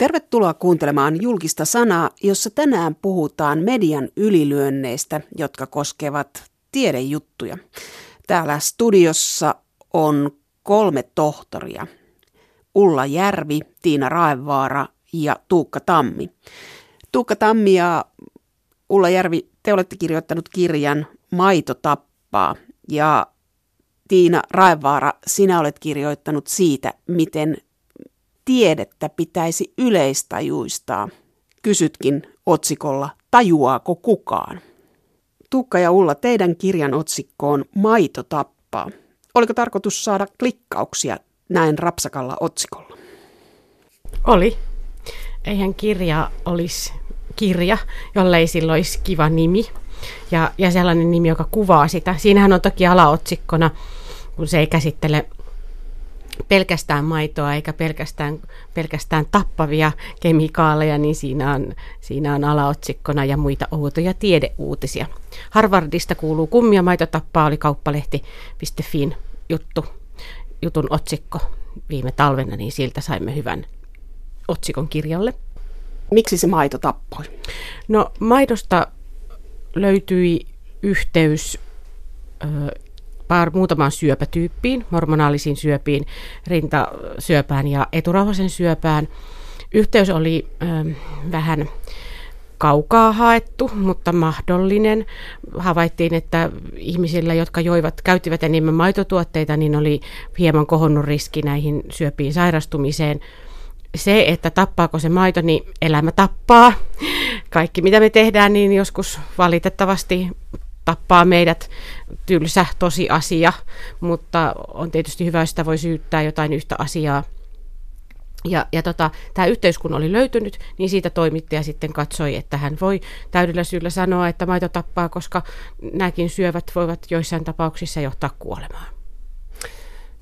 Tervetuloa kuuntelemaan julkista sanaa, jossa tänään puhutaan median ylilyönneistä, jotka koskevat tiedejuttuja. Täällä studiossa on kolme tohtoria. Ulla Järvi, Tiina Raevaara ja Tuukka Tammi. Tuukka Tammi ja Ulla Järvi, te olette kirjoittanut kirjan Maito tappaa ja Tiina Raevaara, sinä olet kirjoittanut siitä, miten tiedettä pitäisi yleistajuistaa. Kysytkin otsikolla, tajuaako kukaan? Tukka ja Ulla, teidän kirjan otsikko on Maito tappaa. Oliko tarkoitus saada klikkauksia näin rapsakalla otsikolla? Oli. Eihän kirja olisi kirja, jollei sillä olisi kiva nimi ja, ja sellainen nimi, joka kuvaa sitä. Siinähän on toki alaotsikkona, kun se ei käsittele pelkästään maitoa eikä pelkästään, pelkästään tappavia kemikaaleja, niin siinä on, siinä on alaotsikkona ja muita outoja tiedeuutisia. Harvardista kuuluu kummia maito tappaa, oli kauppalehti.fin juttu, jutun otsikko viime talvena, niin siltä saimme hyvän otsikon kirjalle. Miksi se maito tappoi? No maidosta löytyi yhteys ö, par, muutamaan syöpätyyppiin, hormonaalisiin syöpiin, rintasyöpään ja eturauhasen syöpään. Yhteys oli ö, vähän kaukaa haettu, mutta mahdollinen. Havaittiin, että ihmisillä, jotka joivat, käyttivät enemmän maitotuotteita, niin oli hieman kohonnut riski näihin syöpiin sairastumiseen. Se, että tappaako se maito, niin elämä tappaa. Kaikki, mitä me tehdään, niin joskus valitettavasti tappaa meidät tylsä tosiasia, mutta on tietysti hyvä, jos sitä voi syyttää jotain yhtä asiaa. Ja, ja tota, tämä yhteys kun oli löytynyt, niin siitä toimittaja sitten katsoi, että hän voi täydellä syyllä sanoa, että maito tappaa, koska nämäkin syövät voivat joissain tapauksissa johtaa kuolemaan.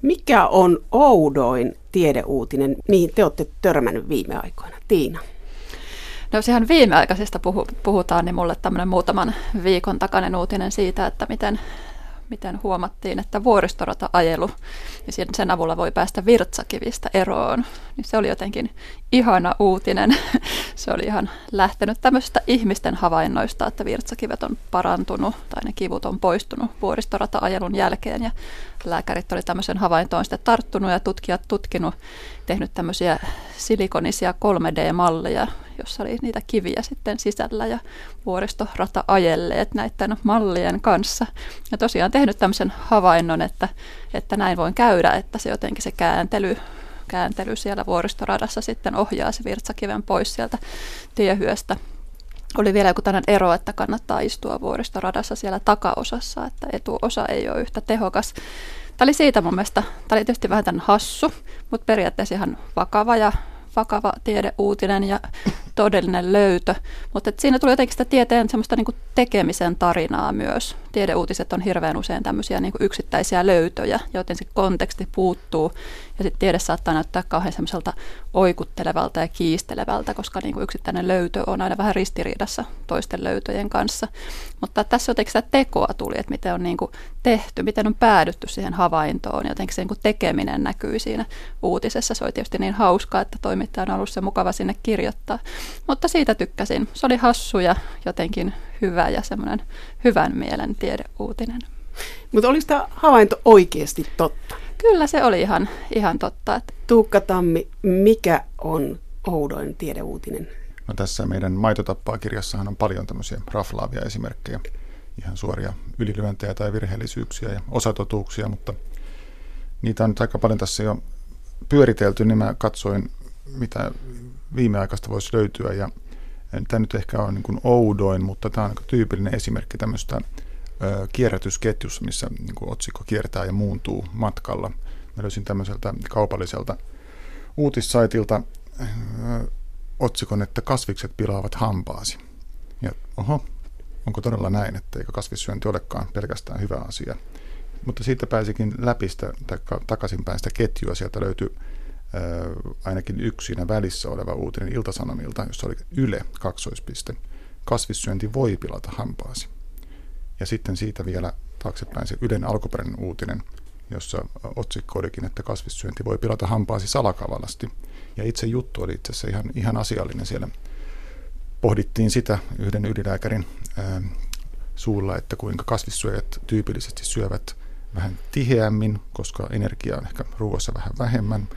Mikä on oudoin tiedeuutinen, mihin te olette törmännyt viime aikoina? Tiina. No jos ihan viimeaikaisesta puhu, puhutaan, niin mulle tämmöinen muutaman viikon takainen uutinen siitä, että miten, miten huomattiin, että vuoristorata-ajelu, ja sen avulla voi päästä virtsakivistä eroon. Niin se oli jotenkin ihana uutinen. Se oli ihan lähtenyt tämmöisistä ihmisten havainnoista, että virtsakivet on parantunut tai ne kivut on poistunut vuoristorata-ajelun jälkeen. Ja lääkärit oli tämmöisen havaintoon sitten tarttunut ja tutkijat tutkinut, tehnyt tämmöisiä silikonisia 3D-malleja, jossa oli niitä kiviä sitten sisällä ja vuoristorata ajelleet näiden mallien kanssa. Ja tosiaan tehnyt tämmöisen havainnon, että, että näin voin käydä, että se jotenkin se kääntely kääntely siellä vuoristoradassa sitten ohjaa se virtsakiven pois sieltä tiehyöstä. Oli vielä joku tällainen ero, että kannattaa istua vuoristoradassa siellä takaosassa, että etuosa ei ole yhtä tehokas. Tämä oli siitä mun mielestä, tämä oli tietysti vähän tämän hassu, mutta periaatteessa ihan vakava ja vakava tiedeuutinen ja todellinen löytö. Mutta siinä tuli jotenkin sitä tieteen semmoista niin tekemisen tarinaa myös. Tiedeuutiset on hirveän usein tämmöisiä niin yksittäisiä löytöjä, joten se konteksti puuttuu. Ja sitten tiede saattaa näyttää kauhean semmoiselta oikuttelevalta ja kiistelevältä, koska niin yksittäinen löytö on aina vähän ristiriidassa toisten löytöjen kanssa. Mutta tässä jotenkin sitä tekoa tuli, että miten on niin tehty, miten on päädytty siihen havaintoon. Jotenkin se niin tekeminen näkyy siinä uutisessa. Se oli tietysti niin hauskaa, että toimittaja on ollut se mukava sinne kirjoittaa. Mutta siitä tykkäsin. Se oli hassu ja jotenkin hyvä ja semmoinen hyvän mielen tiedeuutinen. Mutta oli tämä havainto oikeasti totta? Kyllä se oli ihan, ihan totta. Tuukka Tammi, mikä on oudoin tiedeuutinen? No tässä meidän Maitotappaa-kirjassahan on paljon tämmöisiä raflaavia esimerkkejä, ihan suoria ylilyöntejä tai virheellisyyksiä ja osatotuuksia, mutta niitä on nyt aika paljon tässä jo pyöritelty, niin mä katsoin, mitä viimeaikaista voisi löytyä ja Tämä nyt ehkä on niin kuin oudoin, mutta tämä on niin tyypillinen esimerkki tämmöistä kierrätysketjussa, missä niin kuin otsikko kiertää ja muuntuu matkalla. Mä löysin tämmöiseltä kaupalliselta uutissaitilta otsikon, että kasvikset pilaavat hampaasi. Ja oho, onko todella näin, että eikö kasvissyönti olekaan pelkästään hyvä asia. Mutta siitä pääsikin läpi sitä, takaisinpäin sitä ketjua. Sieltä löytyi ainakin yksi siinä välissä oleva uutinen Iltasanomilta, jossa oli Yle kaksoispiste. Kasvissyönti voi pilata hampaasi. Ja sitten siitä vielä taaksepäin se Ylen alkuperäinen uutinen, jossa otsikko olikin, että kasvissyönti voi pilata hampaasi salakavallasti. Ja itse juttu oli itse asiassa ihan, ihan asiallinen siellä. Pohdittiin sitä yhden ylilääkärin ää, suulla, että kuinka kasvissyöjät tyypillisesti syövät vähän tiheämmin, koska energiaa on ehkä ruoassa vähän vähemmän.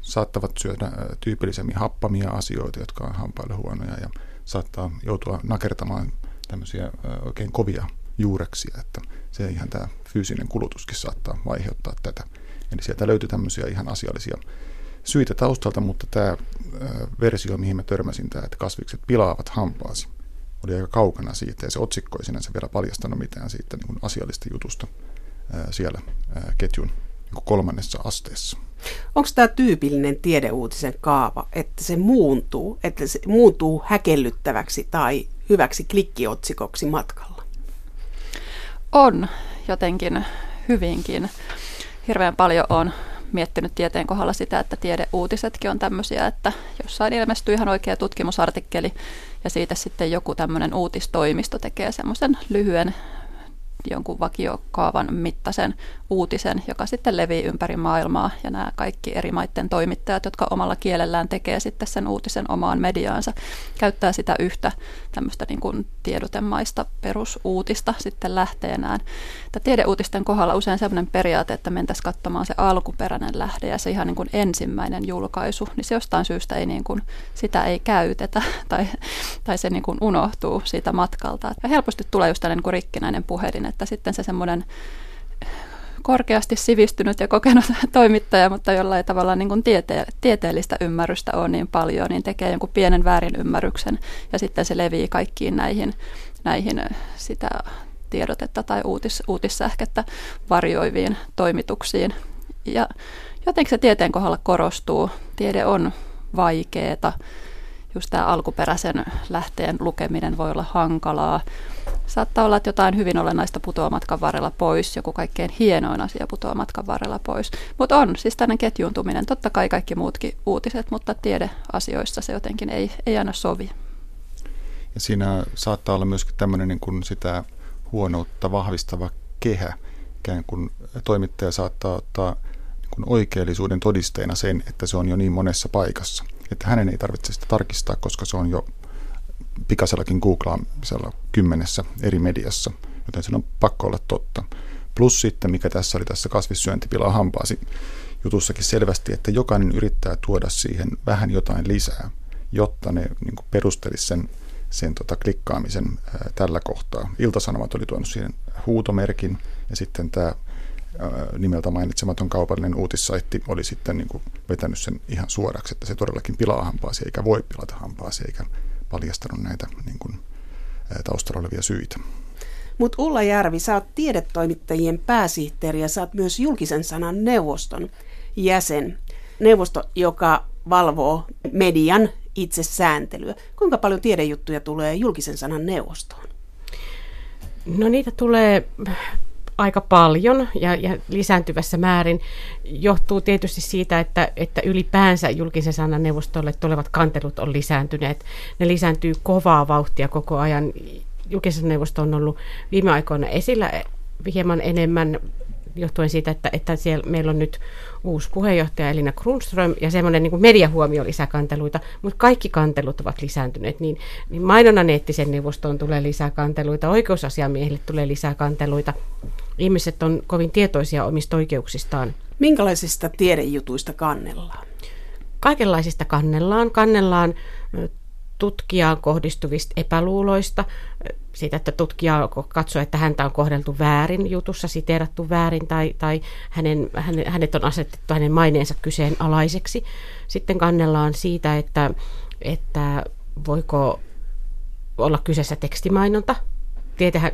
Saattavat syödä tyypillisemmin happamia asioita, jotka on hampaille huonoja ja saattaa joutua nakertamaan tämmöisiä oikein kovia juureksia, että se ihan tämä fyysinen kulutuskin saattaa aiheuttaa tätä. Eli sieltä löytyy tämmöisiä ihan asiallisia syitä taustalta, mutta tämä versio, mihin mä törmäsin, tämä, että kasvikset pilaavat hampaasi, oli aika kaukana siitä, ja se otsikko ei sinänsä vielä paljastanut mitään siitä niin kuin asiallista jutusta siellä ketjun niin kolmannessa asteessa. Onko tämä tyypillinen tiedeuutisen kaava, että se muuntuu, että se muuntuu häkellyttäväksi tai hyväksi klikkiotsikoksi matkalla? On jotenkin hyvinkin. Hirveän paljon on miettinyt tieteen kohdalla sitä, että tiedeuutisetkin on tämmöisiä, että jossain ilmestyy ihan oikea tutkimusartikkeli ja siitä sitten joku tämmöinen uutistoimisto tekee semmoisen lyhyen jonkun vakiokaavan mittaisen uutisen, joka sitten levii ympäri maailmaa ja nämä kaikki eri maiden toimittajat, jotka omalla kielellään tekee sitten sen uutisen omaan mediaansa, käyttää sitä yhtä tämmöistä niin kuin tiedotemaista perusuutista sitten lähteenään. Että tiedeuutisten kohdalla usein sellainen periaate, että mentäisiin katsomaan se alkuperäinen lähde ja se ihan niin kuin ensimmäinen julkaisu, niin se jostain syystä ei niin kuin, sitä ei käytetä tai, tai se niin kuin unohtuu siitä matkalta. Ja helposti tulee just tällainen niin kuin rikkinäinen puhelin, että sitten se semmoinen korkeasti sivistynyt ja kokenut toimittaja, mutta jollain tavalla niin kuin tiete- tieteellistä ymmärrystä on niin paljon, niin tekee jonkun pienen väärin ymmärryksen ja sitten se levii kaikkiin näihin, näihin sitä tiedotetta tai uutis, uutissähkettä varjoiviin toimituksiin. Ja jotenkin se tieteen kohdalla korostuu. Tiede on vaikeeta. Just tämä alkuperäisen lähteen lukeminen voi olla hankalaa. Saattaa olla, että jotain hyvin olennaista putoaa matkan varrella pois, joku kaikkein hienoin asia putoaa matkan varrella pois. Mutta on siis tämmöinen ketjuuntuminen, totta kai kaikki muutkin uutiset, mutta tiedeasioissa se jotenkin ei, ei aina sovi. Ja siinä saattaa olla myöskin tämmöinen niin kuin sitä huonoutta vahvistava kehä, ikään kuin toimittaja saattaa ottaa niin kuin oikeellisuuden todisteena sen, että se on jo niin monessa paikassa, että hänen ei tarvitse sitä tarkistaa, koska se on jo pikaisellakin googlaamisella kymmenessä eri mediassa, joten sen on pakko olla totta. Plus sitten, mikä tässä oli tässä kasvissyöntipilaa hampaasi jutussakin selvästi, että jokainen yrittää tuoda siihen vähän jotain lisää, jotta ne niin perustelisi sen, sen tota, klikkaamisen ää, tällä kohtaa. Iltasanomat oli tuonut siihen huutomerkin ja sitten tämä nimeltä mainitsematon kaupallinen uutissaitti oli sitten niin kuin vetänyt sen ihan suoraksi, että se todellakin pilaa hampaasi eikä voi pilata hampaasi eikä paljastanut näitä niin kuin, taustalla olevia syitä. Mutta Ulla Järvi, sä oot tiedetoimittajien pääsihteeri ja sä oot myös julkisen sanan neuvoston jäsen. Neuvosto, joka valvoo median itsesääntelyä. Kuinka paljon tiedejuttuja tulee julkisen sanan neuvostoon? No niitä tulee aika paljon ja, ja lisääntyvässä määrin johtuu tietysti siitä, että, että ylipäänsä julkisen sanan neuvostolle tulevat kantelut on lisääntyneet. Ne lisääntyy kovaa vauhtia koko ajan. Julkisen neuvosto on ollut viime aikoina esillä hieman enemmän johtuen siitä, että, että siellä meillä on nyt uusi puheenjohtaja Elina Kronström ja semmoinen niin mediahuomio lisää kanteluita, mutta kaikki kantelut ovat lisääntyneet. Niin, niin mainonnan eettisen neuvostoon tulee lisää kanteluita, oikeusasiamiehille tulee lisää kanteluita. Ihmiset on kovin tietoisia omista oikeuksistaan. Minkälaisista tiedejutuista kannellaan? Kaikenlaisista kannellaan. Kannellaan tutkijaan kohdistuvista epäluuloista, siitä, että tutkija katsoo, että häntä on kohdeltu väärin jutussa, siteerattu väärin tai, tai hänen, hänet on asetettu hänen maineensa kyseenalaiseksi. Sitten kannellaan siitä, että, että voiko olla kyseessä tekstimainonta,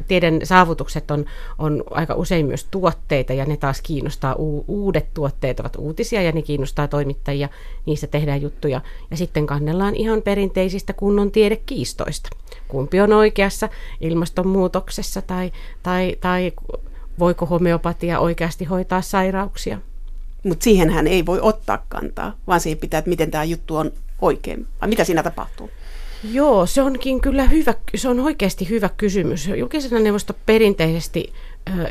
tieden saavutukset on, on aika usein myös tuotteita ja ne taas kiinnostaa, u- uudet tuotteet ovat uutisia ja ne kiinnostaa toimittajia, niissä tehdään juttuja. Ja sitten kannellaan ihan perinteisistä kunnon tiedekiistoista. Kumpi on oikeassa ilmastonmuutoksessa tai, tai, tai voiko homeopatia oikeasti hoitaa sairauksia? Mutta siihen hän ei voi ottaa kantaa, vaan siihen pitää, että miten tämä juttu on oikein, vai mitä siinä tapahtuu? Joo, se onkin kyllä hyvä, se on oikeasti hyvä kysymys. Julkisen neuvosto perinteisesti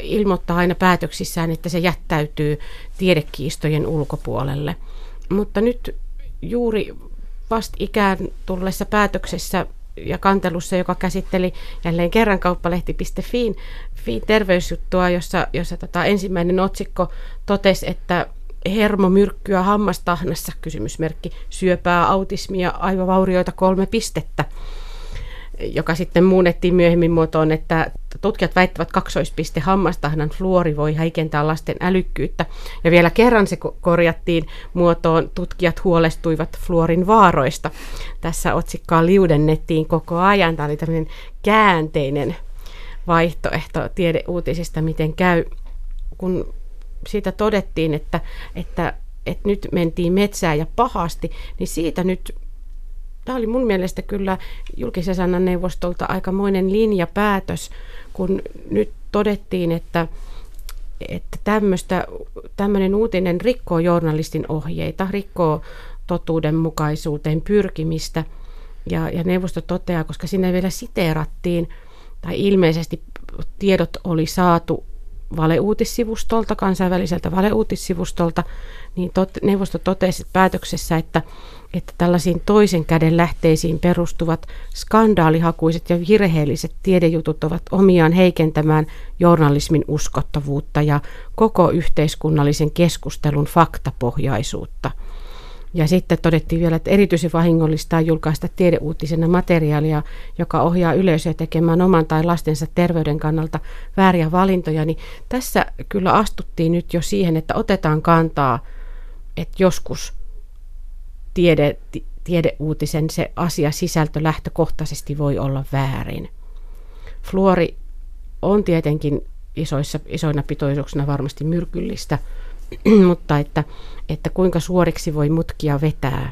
ilmoittaa aina päätöksissään, että se jättäytyy tiedekiistojen ulkopuolelle. Mutta nyt juuri vastikään tulleessa päätöksessä ja kantelussa, joka käsitteli jälleen kerran kauppalehti.fiin terveysjuttua, jossa, jossa tota ensimmäinen otsikko totesi, että hermomyrkkyä hammastahnassa, kysymysmerkki, syöpää, autismia, aivovaurioita kolme pistettä joka sitten muunnettiin myöhemmin muotoon, että tutkijat väittävät kaksoispiste hammastahnan fluori voi heikentää lasten älykkyyttä. Ja vielä kerran se korjattiin muotoon, tutkijat huolestuivat fluorin vaaroista. Tässä otsikkaa liudennettiin koko ajan. Tämä oli tämmöinen käänteinen vaihtoehto tiedeuutisista, miten käy, kun siitä todettiin, että, että, että nyt mentiin metsään ja pahasti, niin siitä nyt tämä oli mun mielestä kyllä julkisen sanan neuvostolta aikamoinen linjapäätös, kun nyt todettiin, että, että tämmöinen uutinen rikkoo journalistin ohjeita, rikkoo totuudenmukaisuuteen pyrkimistä. Ja, ja neuvosto toteaa, koska sinne vielä siteerattiin, tai ilmeisesti tiedot oli saatu valeuutissivustolta, kansainväliseltä valeuutissivustolta, niin tot, neuvosto totesi päätöksessä, että että tällaisiin toisen käden lähteisiin perustuvat skandaalihakuiset ja virheelliset tiedejutut ovat omiaan heikentämään journalismin uskottavuutta ja koko yhteiskunnallisen keskustelun faktapohjaisuutta. Ja sitten todettiin vielä, että erityisen vahingollista on julkaista tiedeuutisena materiaalia, joka ohjaa yleisöä tekemään oman tai lastensa terveyden kannalta vääriä valintoja. Niin tässä kyllä astuttiin nyt jo siihen, että otetaan kantaa, että joskus tiede, tiedeuutisen se asia sisältö lähtökohtaisesti voi olla väärin. Fluori on tietenkin isoissa, isoina pitoisuuksina varmasti myrkyllistä, mutta että, että kuinka suoriksi voi mutkia vetää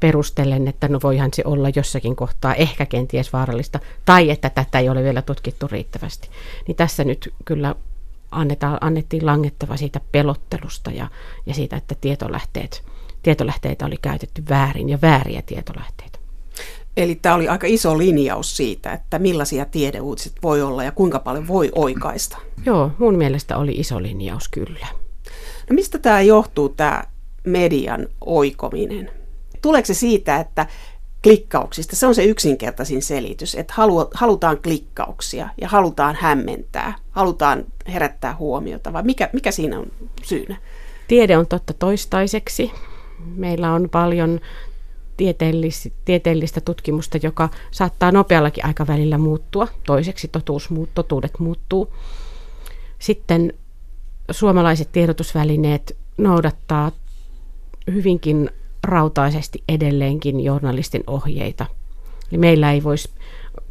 perustellen, että no voihan se olla jossakin kohtaa ehkä kenties vaarallista, tai että tätä ei ole vielä tutkittu riittävästi. Niin tässä nyt kyllä annetaan, annettiin langettava siitä pelottelusta ja, ja siitä, että tietolähteet – tietolähteitä oli käytetty väärin ja vääriä tietolähteitä. Eli tämä oli aika iso linjaus siitä, että millaisia tiedeuutiset voi olla ja kuinka paljon voi oikaista. Joo, mun mielestä oli iso linjaus kyllä. No mistä tämä johtuu, tämä median oikominen? Tuleeko se siitä, että klikkauksista, se on se yksinkertaisin selitys, että halu, halutaan klikkauksia ja halutaan hämmentää, halutaan herättää huomiota, vai mikä, mikä siinä on syynä? Tiede on totta toistaiseksi. Meillä on paljon tieteellistä, tutkimusta, joka saattaa nopeallakin aikavälillä muuttua. Toiseksi totuus, totuudet muuttuu. Sitten suomalaiset tiedotusvälineet noudattaa hyvinkin rautaisesti edelleenkin journalistin ohjeita. Eli meillä ei voisi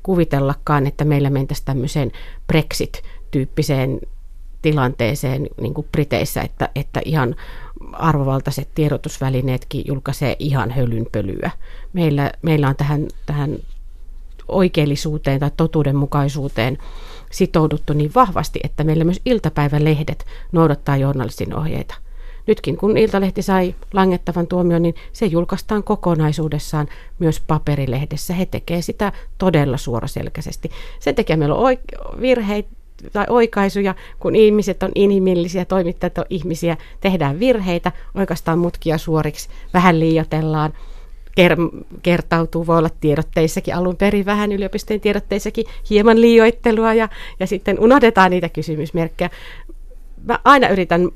kuvitellakaan, että meillä mentäisiin tämmöiseen Brexit-tyyppiseen tilanteeseen niin kuin Briteissä, että, että ihan arvovaltaiset tiedotusvälineetkin julkaisee ihan hölynpölyä. Meillä, meillä on tähän, tähän oikeellisuuteen tai totuudenmukaisuuteen sitouduttu niin vahvasti, että meillä myös iltapäivälehdet noudattaa journalistin ohjeita. Nytkin kun Iltalehti sai langettavan tuomion, niin se julkaistaan kokonaisuudessaan myös paperilehdessä. He tekevät sitä todella suoraselkäisesti. Se tekee meillä virheitä, tai oikaisuja, kun ihmiset on inhimillisiä, toimittajat on ihmisiä, tehdään virheitä, oikeastaan mutkia suoriksi, vähän liiotellaan, ker- kertautuu, voi olla tiedotteissakin alun perin vähän yliopistojen tiedotteissakin hieman liioittelua ja, ja sitten unohdetaan niitä kysymysmerkkejä. Mä aina yritän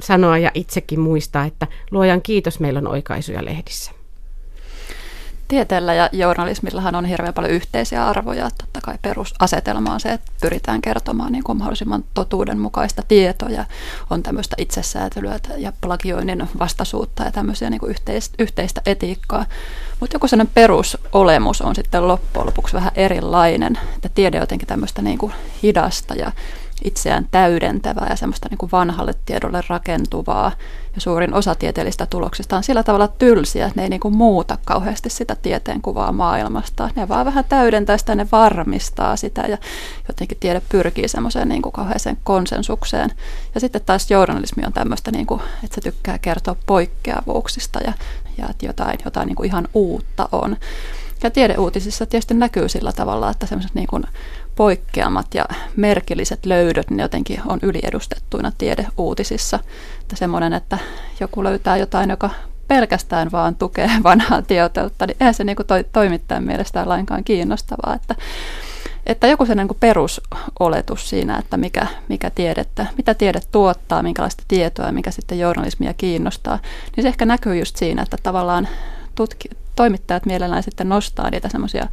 sanoa ja itsekin muistaa, että luojan kiitos, meillä on oikaisuja lehdissä tieteellä ja journalismillahan on hirveän paljon yhteisiä arvoja. Totta kai perusasetelma on se, että pyritään kertomaan niin kuin mahdollisimman totuudenmukaista tietoa ja on tämmöistä itsesäätelyä ja plagioinnin vastaisuutta ja tämmöisiä niin kuin yhteistä, yhteistä etiikkaa. Mutta joku sellainen perusolemus on sitten loppujen lopuksi vähän erilainen, että tiede on jotenkin tämmöistä niin kuin hidasta ja itseään täydentävää ja semmoista niin kuin vanhalle tiedolle rakentuvaa. Ja suurin osa tieteellistä tuloksista on sillä tavalla tylsiä, että ne ei niin kuin muuta kauheasti sitä tieteen kuvaa maailmasta. Ne vaan vähän täydentää sitä, ne varmistaa sitä ja jotenkin tiede pyrkii semmoiseen niin kuin kauheeseen konsensukseen. Ja sitten taas journalismi on tämmöistä, niin kuin, että se tykkää kertoa poikkeavuuksista ja, ja että jotain, jotain niin kuin ihan uutta on. Ja tiedeuutisissa tietysti näkyy sillä tavalla, että semmoiset niin kuin poikkeamat ja merkilliset löydöt, niin jotenkin on yliedustettuina tiedeuutisissa. Että semmoinen, että joku löytää jotain, joka pelkästään vaan tukee vanhaa tietoutta, niin eihän se niin kuin toi, toimittajan mielestä lainkaan kiinnostavaa. Että, että joku sellainen niin perusoletus siinä, että mikä, mikä tiedettä, mitä tiede tuottaa, minkälaista tietoa mikä sitten journalismia kiinnostaa, niin se ehkä näkyy just siinä, että tavallaan tutki, toimittajat mielellään sitten nostaa niitä semmoisia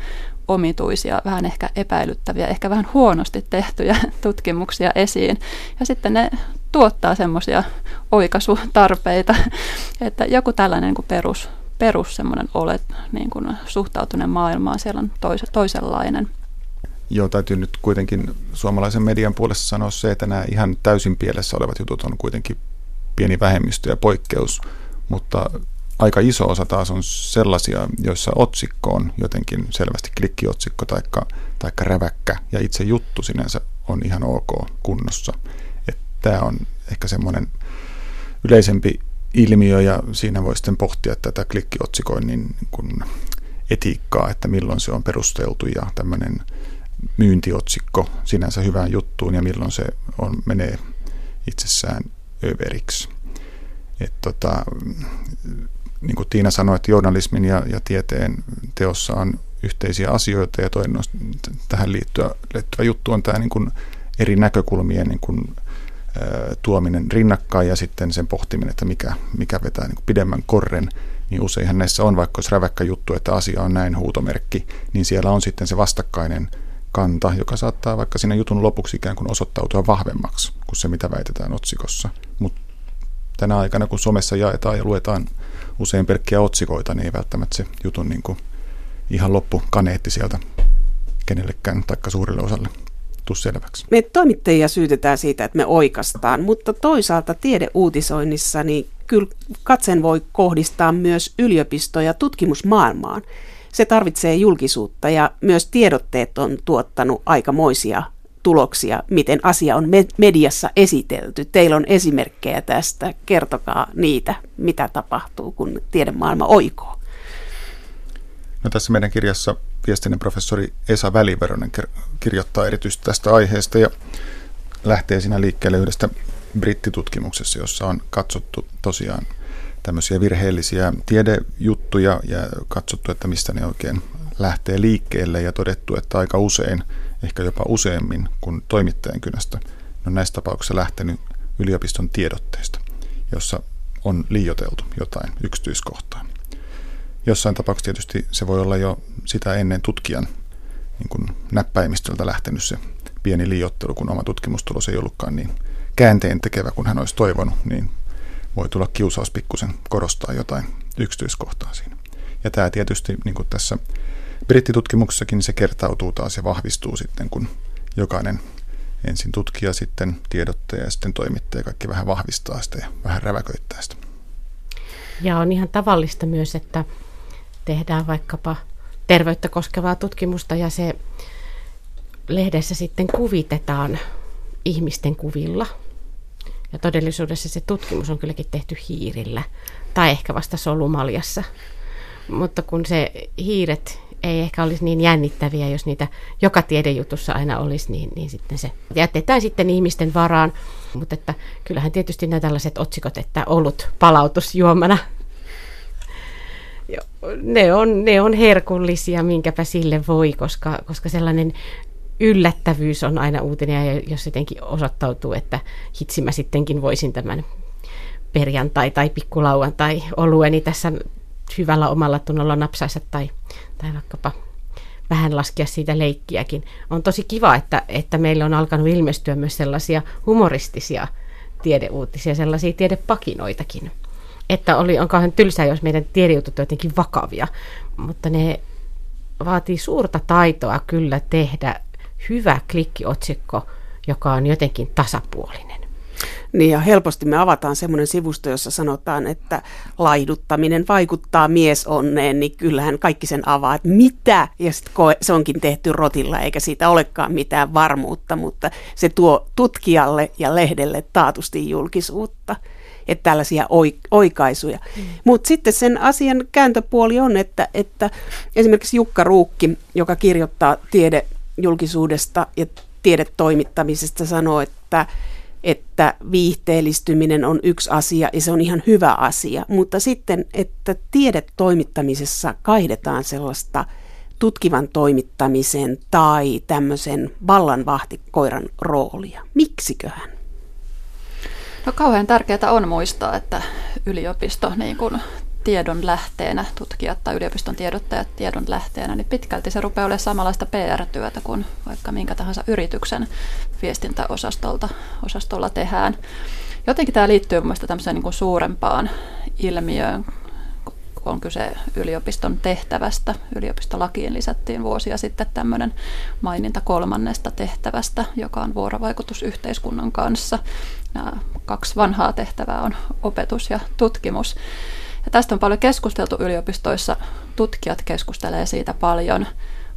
omituisia, vähän ehkä epäilyttäviä, ehkä vähän huonosti tehtyjä tutkimuksia esiin. Ja sitten ne tuottaa semmoisia oikaisutarpeita, että joku tällainen niin kuin perus, perus semmoinen olet, niin kuin suhtautuneen maailmaan, siellä on tois, toisenlainen. Joo, täytyy nyt kuitenkin suomalaisen median puolesta sanoa se, että nämä ihan täysin pielessä olevat jutut on kuitenkin pieni vähemmistö ja poikkeus, mutta aika iso osa taas on sellaisia, joissa otsikko on jotenkin selvästi klikkiotsikko tai taikka räväkkä ja itse juttu sinänsä on ihan ok kunnossa. Tämä on ehkä semmoinen yleisempi ilmiö ja siinä voi sitten pohtia tätä klikkiotsikoinnin niin kuin etiikkaa, että milloin se on perusteltu ja tämmöinen myyntiotsikko sinänsä hyvään juttuun ja milloin se on, menee itsessään överiksi. Et tota, niin kuin Tiina sanoi, että journalismin ja, ja tieteen teossa on yhteisiä asioita ja toinen tähän liittyvä, liittyvä juttu on tämä niin kuin eri näkökulmien niin kuin, ä, tuominen rinnakkain ja sitten sen pohtiminen, että mikä, mikä vetää niin kuin pidemmän korren, niin useinhan näissä on, vaikka olisi räväkkä juttu, että asia on näin huutomerkki, niin siellä on sitten se vastakkainen kanta, joka saattaa vaikka siinä jutun lopuksi ikään kuin osoittautua vahvemmaksi kuin se, mitä väitetään otsikossa. Mutta tänä aikana, kun somessa jaetaan ja luetaan usein pelkkiä otsikoita, niin ei välttämättä se jutun niin kuin ihan loppu kaneetti sieltä kenellekään tai suurille osalle tuu selväksi. Me toimittajia syytetään siitä, että me oikastaan, mutta toisaalta tiedeuutisoinnissa niin kyllä katsen voi kohdistaa myös yliopisto- ja tutkimusmaailmaan. Se tarvitsee julkisuutta ja myös tiedotteet on tuottanut aikamoisia tuloksia, miten asia on mediassa esitelty. Teillä on esimerkkejä tästä. Kertokaa niitä, mitä tapahtuu, kun tiedemaailma oikoo. No tässä meidän kirjassa viestinnän professori Esa Väliveronen kirjoittaa erityisesti tästä aiheesta ja lähtee siinä liikkeelle yhdestä brittitutkimuksessa, jossa on katsottu tosiaan tämmöisiä virheellisiä tiedejuttuja ja katsottu, että mistä ne oikein lähtee liikkeelle ja todettu, että aika usein – ehkä jopa useammin kuin toimittajan kynästä, ne on näissä tapauksissa lähtenyt yliopiston tiedotteesta, jossa on liioteltu jotain yksityiskohtaa. Jossain tapauksessa tietysti se voi olla jo sitä ennen tutkijan niin kuin näppäimistöltä lähtenyt se pieni liiottelu, kun oma tutkimustulos ei ollutkaan niin käänteen tekevä kuin hän olisi toivonut, niin voi tulla kiusaus pikkusen korostaa jotain yksityiskohtaa siinä. Ja tämä tietysti niin kuin tässä brittitutkimuksessakin se kertautuu taas ja vahvistuu sitten, kun jokainen ensin tutkija, sitten tiedottaja ja sitten toimittaja kaikki vähän vahvistaa sitä ja vähän räväköittää sitä. Ja on ihan tavallista myös, että tehdään vaikkapa terveyttä koskevaa tutkimusta ja se lehdessä sitten kuvitetaan ihmisten kuvilla. Ja todellisuudessa se tutkimus on kylläkin tehty hiirillä tai ehkä vasta solumaljassa. Mutta kun se hiiret ei ehkä olisi niin jännittäviä, jos niitä joka tiedejutussa aina olisi, niin, niin sitten se jätetään sitten ihmisten varaan. Mutta että kyllähän tietysti nämä tällaiset otsikot, että ollut palautusjuomana, ne on, ne on herkullisia, minkäpä sille voi, koska, koska sellainen yllättävyys on aina uutinen, ja jos jotenkin osoittautuu, että hitsi mä sittenkin voisin tämän perjantai- tai pikkulauan tai olueni tässä hyvällä omalla tunnolla napsaisa tai, tai vaikkapa vähän laskea siitä leikkiäkin. On tosi kiva, että, että meillä on alkanut ilmestyä myös sellaisia humoristisia tiedeuutisia, sellaisia tiedepakinoitakin. Että oli, on kauhean tylsää, jos meidän tiedejutut on jotenkin vakavia, mutta ne vaatii suurta taitoa kyllä tehdä hyvä klikkiotsikko, joka on jotenkin tasapuolinen. Niin ja helposti me avataan semmoinen sivusto, jossa sanotaan, että laiduttaminen vaikuttaa miesonneen, niin kyllähän kaikki sen avaa, että mitä, ja sitten se onkin tehty rotilla, eikä siitä olekaan mitään varmuutta, mutta se tuo tutkijalle ja lehdelle taatusti julkisuutta että tällaisia oikaisuja. Mm. Mutta sitten sen asian kääntöpuoli on, että, että esimerkiksi Jukka Ruukki, joka kirjoittaa tiedejulkisuudesta ja tiedetoimittamisesta, sanoo, että että viihteellistyminen on yksi asia ja se on ihan hyvä asia, mutta sitten, että tiedetoimittamisessa kaihdetaan sellaista tutkivan toimittamisen tai tämmöisen vallanvahtikoiran roolia. Miksiköhän? No kauhean tärkeää on muistaa, että yliopisto niin kuin tiedon lähteenä, tutkijat tai yliopiston tiedottajat tiedon lähteenä, niin pitkälti se rupeaa olemaan samanlaista PR-työtä kuin vaikka minkä tahansa yrityksen viestintäosastolta osastolla tehdään. Jotenkin tämä liittyy mun mielestä tämmöiseen niin kuin suurempaan ilmiöön, kun on kyse yliopiston tehtävästä. Yliopistolakiin lisättiin vuosia sitten tämmöinen maininta kolmannesta tehtävästä, joka on vuorovaikutus yhteiskunnan kanssa. Nämä kaksi vanhaa tehtävää on opetus ja tutkimus. Ja tästä on paljon keskusteltu yliopistoissa. Tutkijat keskustelee siitä paljon.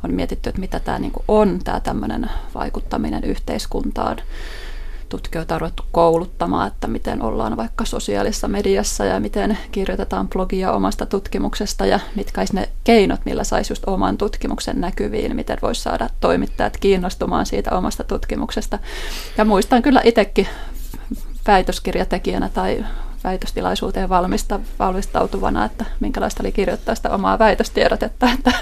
On mietitty, että mitä tämä niin on, tämä tämmöinen vaikuttaminen yhteiskuntaan. Tutkijoita on ruvettu kouluttamaan, että miten ollaan vaikka sosiaalisessa mediassa ja miten kirjoitetaan blogia omasta tutkimuksesta ja mitkä ne keinot, millä saisi just oman tutkimuksen näkyviin, miten voisi saada toimittajat kiinnostumaan siitä omasta tutkimuksesta. Ja muistan kyllä itsekin väitöskirjatekijänä tai väitöstilaisuuteen valmista, valmistautuvana, että minkälaista oli kirjoittaa sitä omaa väitöstiedotetta, että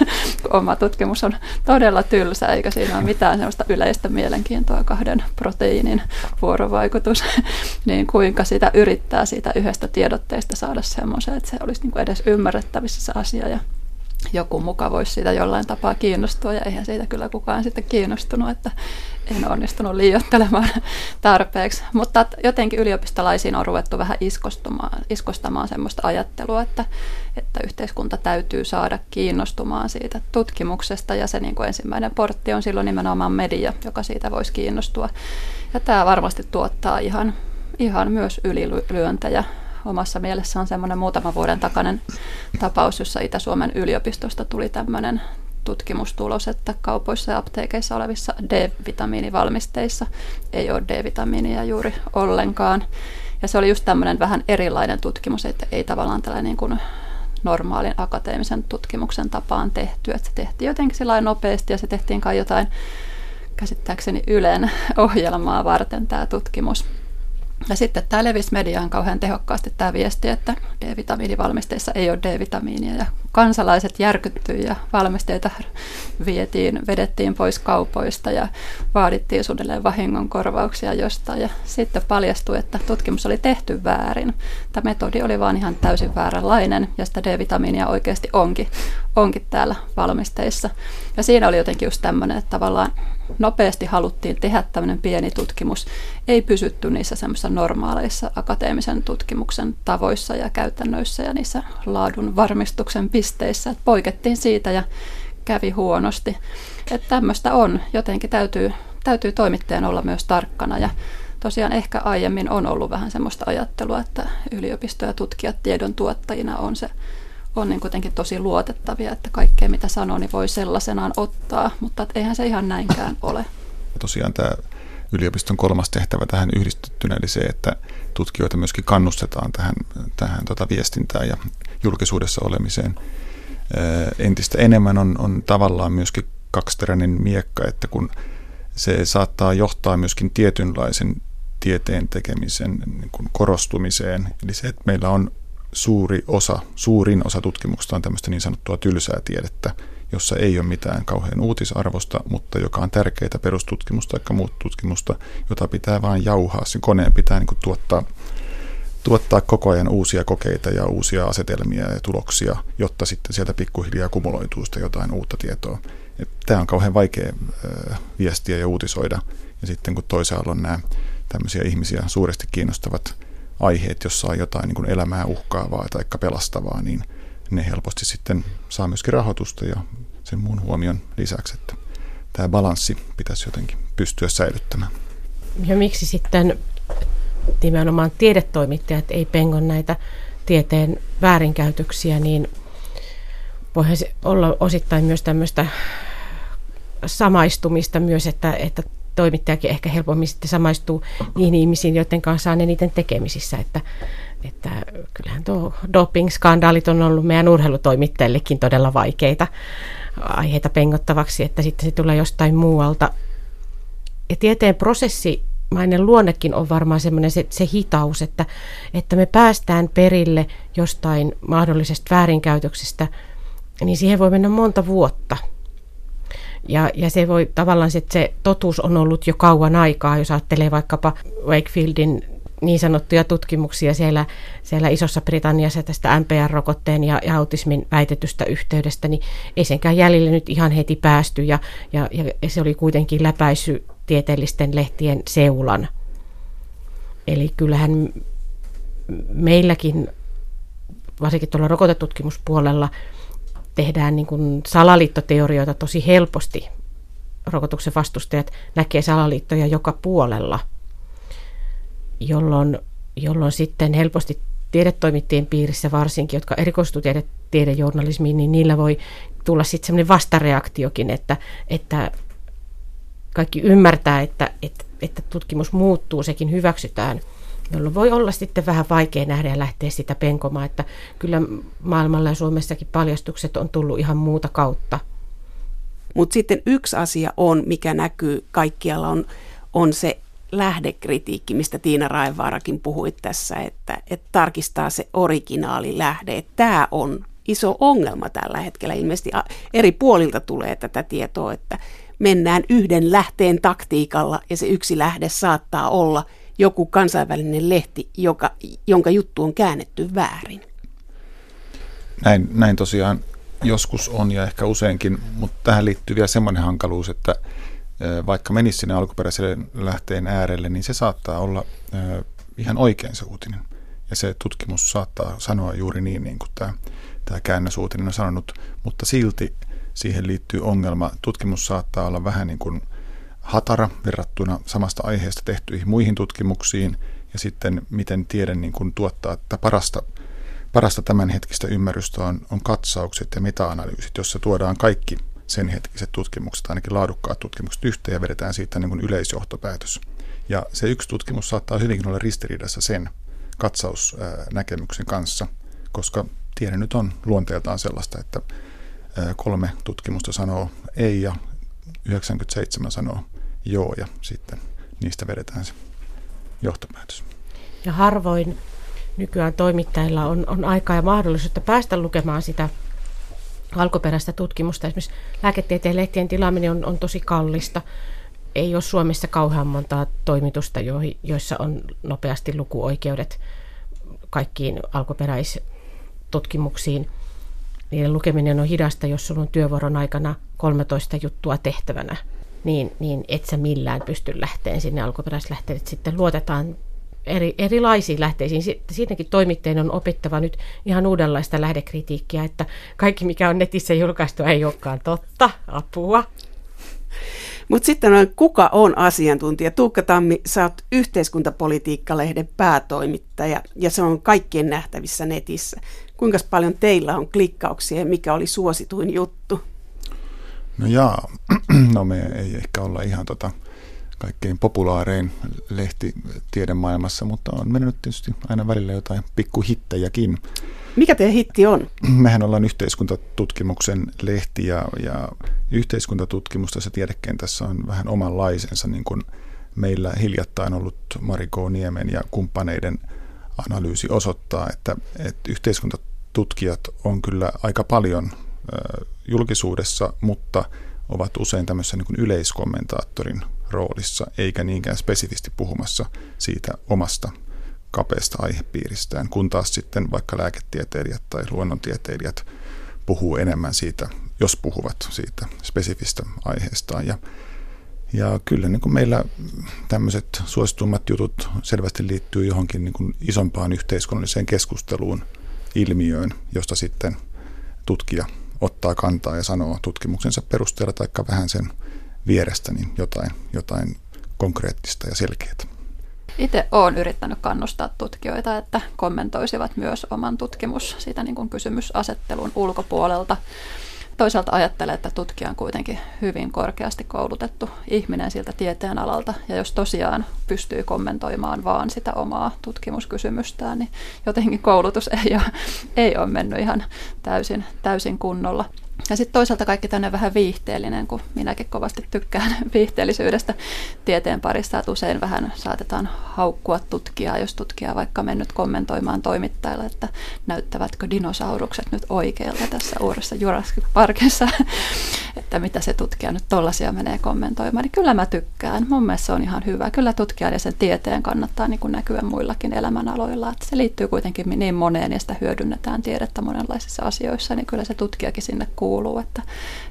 oma tutkimus on todella tylsä, eikä siinä ole mitään sellaista yleistä mielenkiintoa kahden proteiinin vuorovaikutus, niin kuinka sitä yrittää siitä yhdestä tiedotteesta saada semmoisen, että se olisi niin kuin edes ymmärrettävissä se asia ja joku muka voisi siitä jollain tapaa kiinnostua ja eihän siitä kyllä kukaan sitten kiinnostunut, että en onnistunut liioittelemaan tarpeeksi. Mutta jotenkin yliopistolaisiin on ruvettu vähän iskostamaan, iskostamaan semmoista ajattelua, että, että yhteiskunta täytyy saada kiinnostumaan siitä tutkimuksesta ja se niin kuin ensimmäinen portti on silloin nimenomaan media, joka siitä voisi kiinnostua. Ja tämä varmasti tuottaa ihan, ihan myös ylilyöntejä omassa mielessä on semmoinen muutama vuoden takainen tapaus, jossa Itä-Suomen yliopistosta tuli tämmöinen tutkimustulos, että kaupoissa ja apteekeissa olevissa D-vitamiinivalmisteissa ei ole D-vitamiinia juuri ollenkaan. Ja se oli just tämmöinen vähän erilainen tutkimus, että ei tavallaan tällainen niin kuin normaalin akateemisen tutkimuksen tapaan tehty. Että se tehtiin jotenkin sillä nopeasti ja se tehtiin kai jotain käsittääkseni Ylen ohjelmaa varten tämä tutkimus. Ja sitten tämä levisi mediaan kauhean tehokkaasti tämä viesti, että D-vitamiinivalmisteissa ei ole D-vitamiinia ja kansalaiset järkyttyi ja valmisteita vietiin, vedettiin pois kaupoista ja vaadittiin suunnilleen vahingonkorvauksia jostain. Ja sitten paljastui, että tutkimus oli tehty väärin. Tämä metodi oli vaan ihan täysin vääränlainen ja sitä D-vitamiinia oikeasti onkin, onkin täällä valmisteissa. Ja siinä oli jotenkin just tämmöinen, että tavallaan nopeasti haluttiin tehdä tämmöinen pieni tutkimus. Ei pysytty niissä semmoisissa normaaleissa akateemisen tutkimuksen tavoissa ja käytännöissä ja niissä laadun varmistuksen pisteissä. Et poikettiin siitä ja kävi huonosti. Että tämmöistä on. Jotenkin täytyy, täytyy toimittajan olla myös tarkkana ja tosiaan ehkä aiemmin on ollut vähän semmoista ajattelua, että yliopisto ja tutkijat tiedon tuottajina on se on niin kuitenkin tosi luotettavia, että kaikkea mitä sanoo, niin voi sellaisenaan ottaa, mutta eihän se ihan näinkään ole. Ja tosiaan tämä yliopiston kolmas tehtävä tähän yhdistettynä, eli se, että tutkijoita myöskin kannustetaan tähän, tähän tota viestintään ja julkisuudessa olemiseen. Entistä enemmän on, on tavallaan myöskin kaksiteräinen miekka, että kun se saattaa johtaa myöskin tietynlaisen tieteen tekemisen niin kuin korostumiseen. Eli se, että meillä on suuri osa, suurin osa tutkimuksesta on tämmöistä niin sanottua tylsää tiedettä, jossa ei ole mitään kauhean uutisarvosta, mutta joka on tärkeää perustutkimusta tai muut tutkimusta, jota pitää vain jauhaa. Sen koneen pitää niin kuin tuottaa, tuottaa koko ajan uusia kokeita ja uusia asetelmia ja tuloksia, jotta sitten sieltä pikkuhiljaa kumuloituu sitä jotain uutta tietoa. Tämä on kauhean vaikea viestiä ja uutisoida. Ja sitten kun toisaalla on nämä tämmöisiä ihmisiä suuresti kiinnostavat aiheet, jossa on jotain niin kuin elämää uhkaavaa tai pelastavaa, niin ne helposti sitten saa myöskin rahoitusta ja sen muun huomion lisäksi, että tämä balanssi pitäisi jotenkin pystyä säilyttämään. Ja miksi sitten nimenomaan tiedetoimittajat ei pengon näitä tieteen väärinkäytöksiä, niin voihan se olla osittain myös tämmöistä samaistumista myös, että, että toimittajakin ehkä helpommin sitten samaistuu niihin ihmisiin, joiden kanssa on eniten tekemisissä, että, että kyllähän tuo doping-skandaalit on ollut meidän urheilutoimittajillekin todella vaikeita aiheita pengottavaksi, että sitten se tulee jostain muualta. Ja tieteen prosessi mainen luonnekin on varmaan semmoinen se, se hitaus, että, että me päästään perille jostain mahdollisesta väärinkäytöksestä, niin siihen voi mennä monta vuotta. Ja, ja se voi tavallaan, että se totuus on ollut jo kauan aikaa, jos ajattelee vaikkapa Wakefieldin niin sanottuja tutkimuksia siellä, siellä Isossa Britanniassa tästä MPR-rokotteen ja, ja autismin väitetystä yhteydestä, niin ei senkään jäljelle nyt ihan heti päästy ja, ja, ja se oli kuitenkin läpäisy tieteellisten lehtien seulan. Eli kyllähän meilläkin, varsinkin tuolla rokotetutkimuspuolella, tehdään niin kuin salaliittoteorioita tosi helposti. Rokotuksen vastustajat näkee salaliittoja joka puolella – jolloin, jolloin sitten helposti tiedetoimittajien piirissä varsinkin, jotka erikoistuvat tiede, tiedejournalismiin, niin niillä voi tulla sitten sellainen vastareaktiokin, että, että kaikki ymmärtää, että, että, että tutkimus muuttuu, sekin hyväksytään, jolloin voi olla sitten vähän vaikea nähdä ja lähteä sitä penkomaan, että kyllä maailmalla ja Suomessakin paljastukset on tullut ihan muuta kautta. Mutta sitten yksi asia on, mikä näkyy kaikkialla, on, on se lähdekritiikki, mistä Tiina Raivaarakin puhui tässä, että, että tarkistaa se originaali lähde. Tämä on iso ongelma tällä hetkellä. Ilmeisesti eri puolilta tulee tätä tietoa, että mennään yhden lähteen taktiikalla ja se yksi lähde saattaa olla joku kansainvälinen lehti, joka, jonka juttu on käännetty väärin. Näin, näin tosiaan joskus on ja ehkä useinkin, mutta tähän liittyy vielä semmoinen hankaluus, että vaikka menisi sinne alkuperäiselle lähteen äärelle, niin se saattaa olla ihan oikein se uutinen. Ja se tutkimus saattaa sanoa juuri niin, niin kuin tämä, tämä käännösuutinen on sanonut, mutta silti siihen liittyy ongelma. Tutkimus saattaa olla vähän niin kuin hatara verrattuna samasta aiheesta tehtyihin muihin tutkimuksiin, ja sitten miten tiede niin kuin tuottaa että parasta, parasta tämänhetkistä ymmärrystä on, on katsaukset ja meta-analyysit, jossa tuodaan kaikki sen hetkiset tutkimukset, ainakin laadukkaat tutkimukset yhteen ja vedetään siitä niin kuin yleisjohtopäätös. Ja se yksi tutkimus saattaa hyvinkin olla ristiriidassa sen katsausnäkemyksen kanssa, koska tiede nyt on luonteeltaan sellaista, että kolme tutkimusta sanoo ei ja 97 sanoo joo ja sitten niistä vedetään se johtopäätös. Ja harvoin nykyään toimittajilla on, on aikaa ja mahdollisuutta päästä lukemaan sitä alkuperäistä tutkimusta. Esimerkiksi lääketieteen lehtien tilaaminen on, on tosi kallista. Ei ole Suomessa kauhean montaa toimitusta, joissa on nopeasti lukuoikeudet kaikkiin alkuperäistutkimuksiin. Niiden lukeminen on hidasta, jos sinulla on työvuoron aikana 13 juttua tehtävänä, niin, niin et sä millään pysty lähteen sinne alkuperäislähteet. Sitten luotetaan eri, erilaisiin lähteisiin. Siitäkin toimittajien on opittava nyt ihan uudenlaista lähdekritiikkiä, että kaikki mikä on netissä julkaistu ei olekaan totta. Apua. Mutta sitten on, kuka on asiantuntija? Tuukka Tammi, sä oot yhteiskuntapolitiikkalehden päätoimittaja ja se on kaikkien nähtävissä netissä. Kuinka paljon teillä on klikkauksia ja mikä oli suosituin juttu? No jaa, no me ei ehkä olla ihan tota kaikkein populaarein lehti tiedemaailmassa, mutta on mennyt tietysti aina välillä jotain pikkuhittejäkin. Mikä teidän hitti on? Mehän ollaan yhteiskuntatutkimuksen lehti ja, ja yhteiskuntatutkimusta se tiedekentässä on vähän omanlaisensa, niin kuin meillä hiljattain ollut Mariko Niemen ja kumppaneiden analyysi osoittaa, että, että yhteiskuntatutkijat on kyllä aika paljon julkisuudessa, mutta ovat usein tämmöisen niin yleiskommentaattorin roolissa, eikä niinkään spesifisti puhumassa siitä omasta kapeasta aihepiiristään, kun taas sitten vaikka lääketieteilijät tai luonnontieteilijät puhuu enemmän siitä, jos puhuvat siitä spesifistä aiheestaan. Ja, ja kyllä niin kuin meillä tämmöiset suositummat jutut selvästi liittyy johonkin niin kuin isompaan yhteiskunnalliseen keskusteluun, ilmiöön, josta sitten tutkija ottaa kantaa ja sanoo tutkimuksensa perusteella tai vähän sen vierestä niin jotain, jotain konkreettista ja selkeää. Itse olen yrittänyt kannustaa tutkijoita, että kommentoisivat myös oman tutkimus siitä niin kuin kysymysasettelun ulkopuolelta. Toisaalta ajattelen, että tutkija on kuitenkin hyvin korkeasti koulutettu ihminen siltä tieteen alalta, ja jos tosiaan pystyy kommentoimaan vaan sitä omaa tutkimuskysymystään, niin jotenkin koulutus ei ole, ei ole mennyt ihan täysin, täysin kunnolla. Ja sitten toisaalta kaikki tänne vähän viihteellinen, kun minäkin kovasti tykkään viihteellisyydestä tieteen parissa, että usein vähän saatetaan haukkua tutkijaa, jos tutkija vaikka mennyt kommentoimaan toimittajille, että näyttävätkö dinosaurukset nyt oikealta tässä uudessa Jurassic Parkissa, että mitä se tutkija nyt tollaisia menee kommentoimaan, niin kyllä mä tykkään. Mun mielestä se on ihan hyvä. Kyllä tutkijan ja sen tieteen kannattaa niin kuin näkyä muillakin elämänaloilla, että se liittyy kuitenkin niin moneen ja sitä hyödynnetään tiedettä monenlaisissa asioissa, niin kyllä se tutkijakin sinne kuuluu kuuluu, että,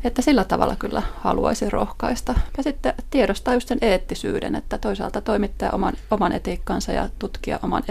että sillä tavalla kyllä haluaisin rohkaista. Ja sitten tiedostaa just sen eettisyyden, että toisaalta toimittaa oman, oman etiikkansa ja tutkia oman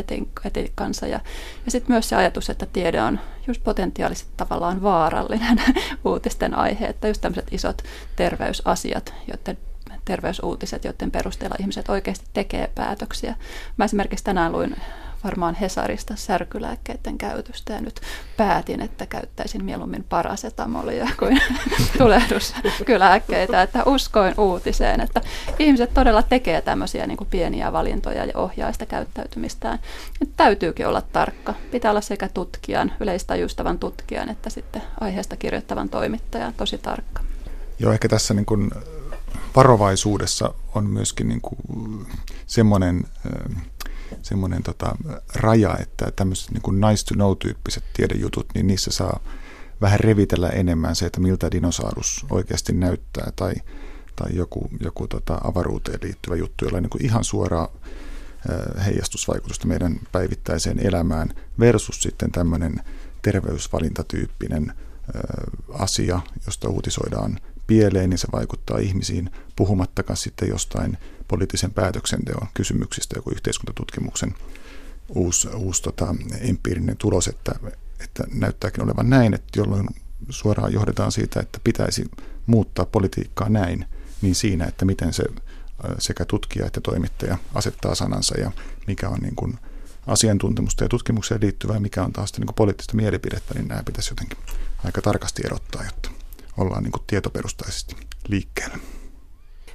etiikkansa ja, ja sitten myös se ajatus, että tiede on just potentiaalisesti tavallaan vaarallinen uutisten aihe, että just tämmöiset isot terveysasiat, joiden terveysuutiset, joiden perusteella ihmiset oikeasti tekee päätöksiä. Mä esimerkiksi tänään luin varmaan Hesarista särkylääkkeiden käytöstä ja nyt päätin, että käyttäisin mieluummin parasetamolia kuin tulehduskylääkkeitä, että uskoin uutiseen, että ihmiset todella tekee tämmöisiä niin kuin pieniä valintoja ja ohjaa sitä käyttäytymistään. Nyt täytyykin olla tarkka. Pitää olla sekä tutkijan, yleistajustavan tutkijan, että sitten aiheesta kirjoittavan toimittajan tosi tarkka. Joo, ehkä tässä niin kuin varovaisuudessa on myöskin niin kuin semmoinen semmoinen tota, raja, että tämmöiset niin kuin nice to know-tyyppiset tiedejutut, niin niissä saa vähän revitellä enemmän se, että miltä dinosaurus oikeasti näyttää tai, tai joku, joku tota, avaruuteen liittyvä juttu, jolla on niin ihan suoraa heijastusvaikutusta meidän päivittäiseen elämään versus sitten tämmöinen terveysvalintatyyppinen asia, josta uutisoidaan pieleen, niin se vaikuttaa ihmisiin, puhumattakaan sitten jostain poliittisen päätöksenteon kysymyksistä, joku yhteiskuntatutkimuksen uusi, uusi tota, empiirinen tulos, että, että näyttääkin olevan näin, että jolloin suoraan johdetaan siitä, että pitäisi muuttaa politiikkaa näin, niin siinä, että miten se sekä tutkija että toimittaja asettaa sanansa ja mikä on niin kuin asiantuntemusta ja tutkimukseen liittyvää, mikä on taas niin kuin poliittista mielipidettä, niin nämä pitäisi jotenkin aika tarkasti erottaa, jotta ollaan niin kuin tietoperustaisesti liikkeellä.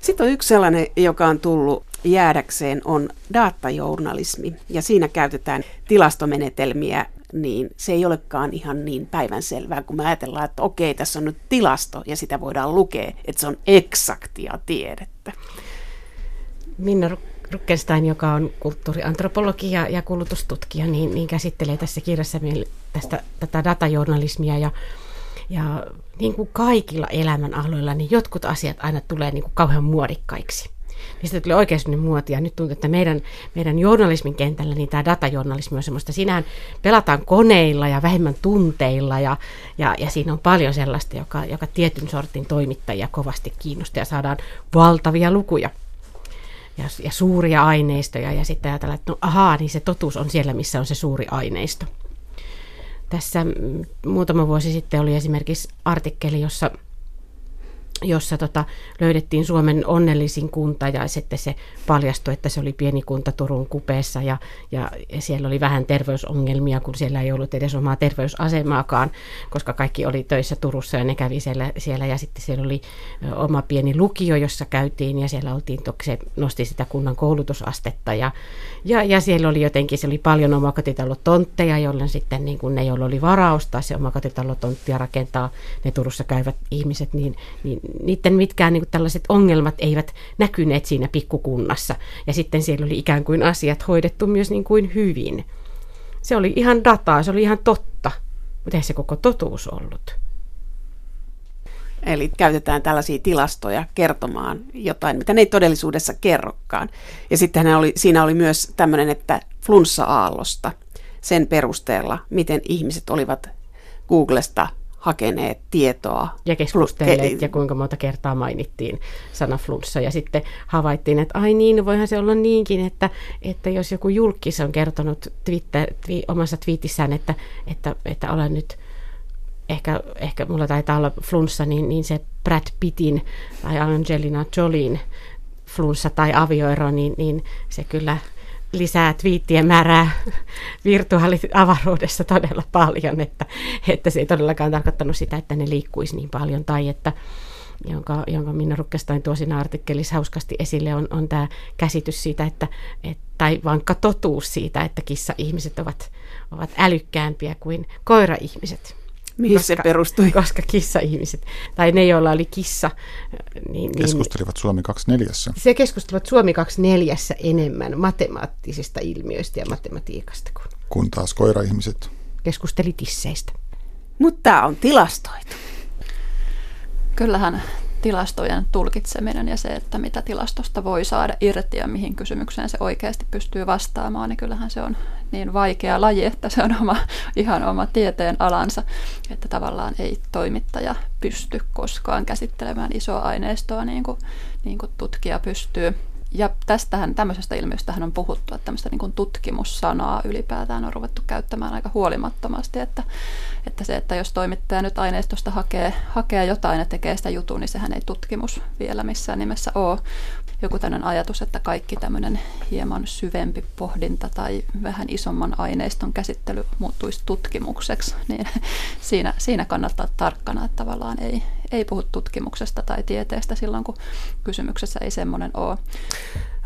Sitten on yksi sellainen, joka on tullut jäädäkseen, on datajournalismi. Ja siinä käytetään tilastomenetelmiä, niin se ei olekaan ihan niin päivänselvää, kun me ajatellaan, että okei, tässä on nyt tilasto ja sitä voidaan lukea, että se on eksaktia tiedettä. Minna Ruckenstein, joka on kulttuuriantropologi ja, ja kulutustutkija, niin, niin käsittelee tässä kirjassa tästä, tätä datajournalismia ja ja niin kuin kaikilla elämän aloilla, niin jotkut asiat aina tulee niin kuin kauhean muodikkaiksi. Niistä tuli oikeasti muotia. Nyt tuntuu, että meidän, meidän journalismin kentällä niin tämä datajournalismi on semmoista. Siinähän pelataan koneilla ja vähemmän tunteilla ja, ja, ja siinä on paljon sellaista, joka, joka tietyn sortin toimittajia kovasti kiinnostaa ja saadaan valtavia lukuja ja, ja suuria aineistoja ja sitten ajatellaan, että no ahaa, niin se totuus on siellä, missä on se suuri aineisto. Tässä mm, muutama vuosi sitten oli esimerkiksi artikkeli, jossa jossa tota, löydettiin Suomen onnellisin kunta ja sitten se paljastui, että se oli pieni kunta Turun kupeessa ja, ja, siellä oli vähän terveysongelmia, kun siellä ei ollut edes omaa terveysasemaakaan, koska kaikki oli töissä Turussa ja ne kävi siellä, siellä. Ja sitten siellä oli oma pieni lukio, jossa käytiin ja siellä oltiin, se nosti sitä kunnan koulutusastetta ja, ja, ja siellä oli jotenkin, se oli paljon omakotitalotontteja, jolloin sitten niin kuin ne, joilla oli varaustaa se omakotitalotonttia rakentaa ne Turussa käyvät ihmiset, niin, niin niiden mitkään niin kuin tällaiset ongelmat eivät näkyneet siinä pikkukunnassa. Ja sitten siellä oli ikään kuin asiat hoidettu myös niin kuin hyvin. Se oli ihan dataa, se oli ihan totta, mutta ei se koko totuus ollut. Eli käytetään tällaisia tilastoja kertomaan jotain, mitä ne ei todellisuudessa kerrokaan. Ja sitten oli, siinä oli myös tämmöinen, että flunssa-aallosta sen perusteella, miten ihmiset olivat Googlesta hakeneet tietoa. Ja keskustelleet ja kuinka monta kertaa mainittiin sana flunssa. Ja sitten havaittiin, että ai niin, voihan se olla niinkin, että, että jos joku julkis on kertonut Twitter, twi, omassa twiitissään, että, että, että olen nyt ehkä, ehkä mulla taitaa olla flunssa, niin, niin se Brad Pittin tai Angelina Jolien flunssa tai avioero, niin, niin se kyllä lisää twiittien määrää virtuaaliavaruudessa todella paljon, että, että se ei todellakaan tarkoittanut sitä, että ne liikkuisi niin paljon tai että jonka, jonka Minna Rukkestain tuo siinä artikkelissa hauskasti esille, on, on tämä käsitys siitä, että, et, tai vankka totuus siitä, että kissa-ihmiset ovat, ovat älykkäämpiä kuin koira-ihmiset. Mihin se perustui? Koska kissa-ihmiset, tai ne, joilla oli kissa, niin... niin keskustelivat Suomi 24. Se keskustelivat Suomi 24 enemmän matemaattisista ilmiöistä ja matematiikasta. Kun, kun taas koira-ihmiset keskusteli tisseistä. Mutta tämä on tilastoitu. Kyllähän tilastojen tulkitseminen ja se, että mitä tilastosta voi saada irti ja mihin kysymykseen se oikeasti pystyy vastaamaan, niin kyllähän se on niin vaikea laji, että se on oma, ihan oma tieteen alansa, että tavallaan ei toimittaja pysty koskaan käsittelemään isoa aineistoa niin kuin, niin kuin tutkija pystyy ja tästähän, tämmöisestä ilmiöstähän on puhuttu, että tämmöistä niin tutkimussanaa ylipäätään on ruvettu käyttämään aika huolimattomasti, että, että se, että jos toimittaja nyt aineistosta hakee, hakee jotain ja tekee sitä jutun, niin sehän ei tutkimus vielä missään nimessä ole. Joku tämmöinen ajatus, että kaikki tämmöinen hieman syvempi pohdinta tai vähän isomman aineiston käsittely muuttuisi tutkimukseksi, niin siinä, siinä kannattaa tarkkana, että tavallaan ei, ei puhu tutkimuksesta tai tieteestä silloin, kun kysymyksessä ei semmoinen ole.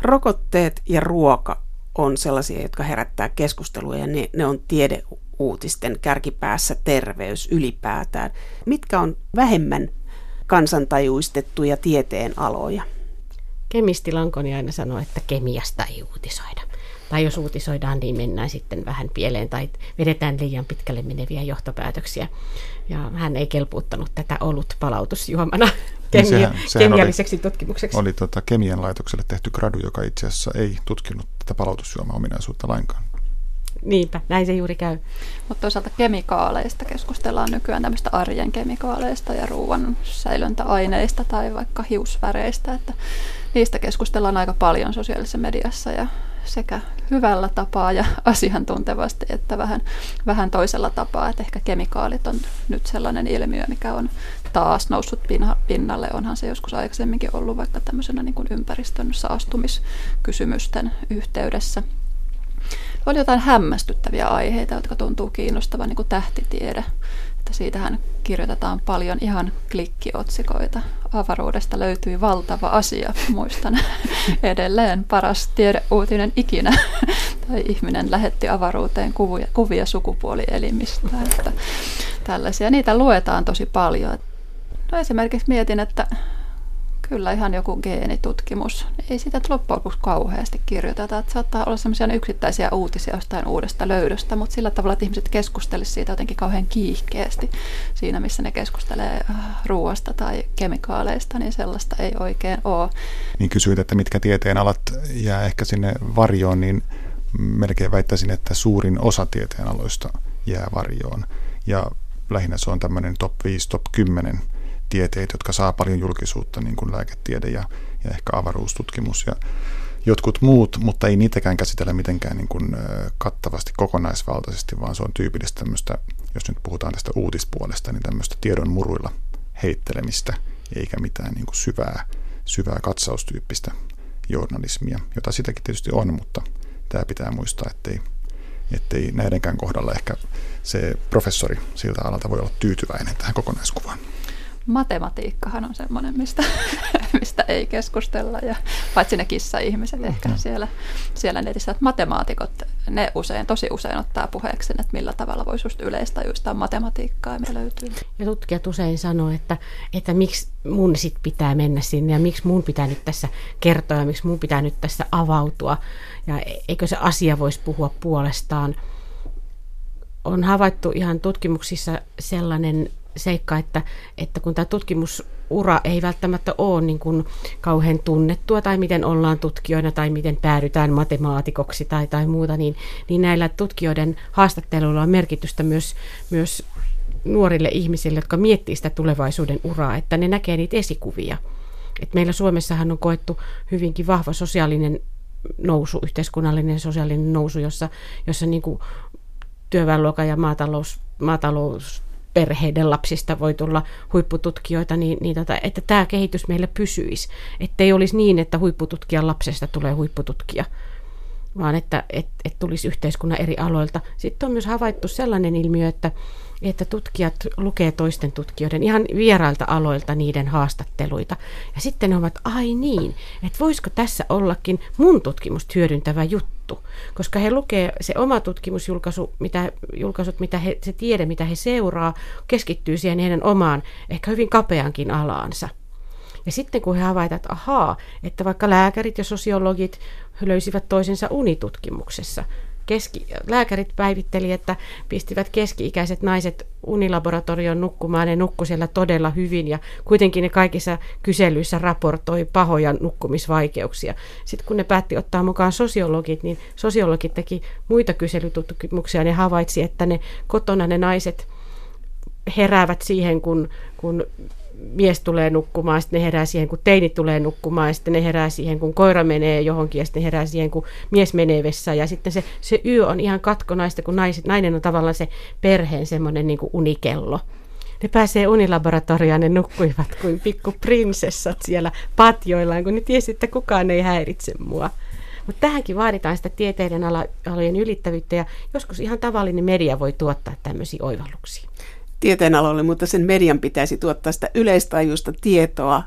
Rokotteet ja ruoka on sellaisia, jotka herättää keskustelua ja ne, ne on tiedeuutisten kärkipäässä terveys ylipäätään. Mitkä on vähemmän kansantajuistettuja tieteen aloja? Kemisti Lankoni aina sanoo, että kemiasta ei uutisoida. Tai jos uutisoidaan, niin mennään sitten vähän pieleen tai vedetään liian pitkälle meneviä johtopäätöksiä. Ja hän ei kelpuuttanut tätä ollut palautusjuomana niin kemia- sehän, sehän kemialliseksi oli, tutkimukseksi. Oli tuota, kemian laitokselle tehty gradu, joka itse asiassa ei tutkinut tätä palautusjuoma-ominaisuutta lainkaan. Niinpä, näin se juuri käy. Mutta toisaalta kemikaaleista keskustellaan nykyään tämmöistä arjen kemikaaleista ja ruoan säilöntäaineista tai vaikka hiusväreistä, että niistä keskustellaan aika paljon sosiaalisessa mediassa ja sekä hyvällä tapaa ja asiantuntevasti että vähän, vähän toisella tapaa. Että ehkä kemikaalit on nyt sellainen ilmiö, mikä on taas noussut pinnalle. Onhan se joskus aikaisemminkin ollut vaikka tämmöisenä niin kuin ympäristön saastumiskysymysten yhteydessä. Oli jotain hämmästyttäviä aiheita, jotka tuntuu kiinnostavan, niin kuin tähtitiede. Siitähän kirjoitetaan paljon ihan klikkiotsikoita. Avaruudesta löytyi valtava asia, muistan edelleen paras tiedeuutinen ikinä. tai ihminen lähetti avaruuteen kuvia, kuvia sukupuolielimistä. Että tällaisia, niitä luetaan tosi paljon. No esimerkiksi mietin, että Kyllä ihan joku geenitutkimus. Ei sitä loppujen lopuksi kauheasti kirjoiteta. Että saattaa olla sellaisia yksittäisiä uutisia jostain uudesta löydöstä, mutta sillä tavalla, että ihmiset keskustelisivat siitä jotenkin kauhean kiihkeästi siinä, missä ne keskustelee äh, ruoasta tai kemikaaleista, niin sellaista ei oikein ole. Niin kysyit, että mitkä tieteen alat jää ehkä sinne varjoon, niin melkein väittäisin, että suurin osa tieteen aloista jää varjoon. Ja lähinnä se on tämmöinen top 5, top 10 tieteet, jotka saa paljon julkisuutta, niin kuin lääketiede ja, ja ehkä avaruustutkimus ja jotkut muut, mutta ei niitäkään käsitellä mitenkään niin kuin kattavasti kokonaisvaltaisesti, vaan se on tyypillistä tämmöistä, jos nyt puhutaan tästä uutispuolesta, niin tämmöistä tiedon muruilla heittelemistä, eikä mitään niin kuin syvää, syvää katsaustyyppistä journalismia, jota sitäkin tietysti on, mutta tämä pitää muistaa, ettei, ettei näidenkään kohdalla ehkä se professori siltä alalta voi olla tyytyväinen tähän kokonaiskuvaan matematiikkahan on semmoinen, mistä, mistä ei keskustella, ja paitsi ne kissa-ihmiset mm-hmm. ehkä siellä, siellä netissä, että matemaatikot, ne usein, tosi usein ottaa puheeksi, että millä tavalla voisi just yleistajuista matematiikkaa, mitä löytyy. Ja tutkijat usein sanoo, että, että miksi mun sit pitää mennä sinne, ja miksi mun pitää nyt tässä kertoa, ja miksi mun pitää nyt tässä avautua, ja eikö se asia voisi puhua puolestaan. On havaittu ihan tutkimuksissa sellainen seikka, että, että kun tämä tutkimusura ei välttämättä ole niin kuin kauhean tunnettua tai miten ollaan tutkijoina tai miten päädytään matemaatikoksi tai, tai muuta, niin, niin näillä tutkijoiden haastatteluilla on merkitystä myös, myös nuorille ihmisille, jotka miettii sitä tulevaisuuden uraa, että ne näkee niitä esikuvia. Et meillä Suomessahan on koettu hyvinkin vahva sosiaalinen nousu, yhteiskunnallinen sosiaalinen nousu, jossa, jossa niin kuin työväenluokan ja maatalous, maatalous perheiden lapsista voi tulla huippututkijoita, niin, niin tota, että tämä kehitys meillä pysyisi. Että ei olisi niin, että huippututkijan lapsesta tulee huippututkija, vaan että et, et tulisi yhteiskunnan eri aloilta. Sitten on myös havaittu sellainen ilmiö, että, että tutkijat lukee toisten tutkijoiden ihan vierailta aloilta niiden haastatteluita. Ja sitten ne ovat, ai niin, että voisiko tässä ollakin mun tutkimusta hyödyntävä juttu. Koska he lukee se oma tutkimusjulkaisu, mitä, julkaisut, mitä he, se tiede, mitä he seuraa, keskittyy siihen heidän omaan, ehkä hyvin kapeankin alaansa. Ja sitten kun he havaitaan, että ahaa, että vaikka lääkärit ja sosiologit löysivät toisensa unitutkimuksessa, keski, lääkärit päivitteli, että pistivät keski-ikäiset naiset unilaboratorion nukkumaan. Ne nukku siellä todella hyvin ja kuitenkin ne kaikissa kyselyissä raportoi pahoja nukkumisvaikeuksia. Sitten kun ne päätti ottaa mukaan sosiologit, niin sosiologit teki muita kyselytutkimuksia. Ne havaitsi, että ne kotona ne naiset heräävät siihen, kun, kun mies tulee nukkumaan, sitten ne herää siihen, kun teinit tulee nukkumaan, sitten ne herää siihen, kun koira menee johonkin, ja sitten ne herää siihen, kun mies menee vessaan. Ja sitten se, se yö on ihan katkonaista, kun nais, nainen on tavallaan se perheen semmoinen niin unikello. Ne pääsee unilaboratorioon, ne nukkuivat kuin pikku prinsessat siellä patjoillaan, kun ne tiesi, että kukaan ei häiritse mua. Mutta tähänkin vaaditaan sitä tieteiden alojen ylittävyyttä ja joskus ihan tavallinen media voi tuottaa tämmöisiä oivalluksia tieteenaloille, mutta sen median pitäisi tuottaa sitä yleistajuista tietoa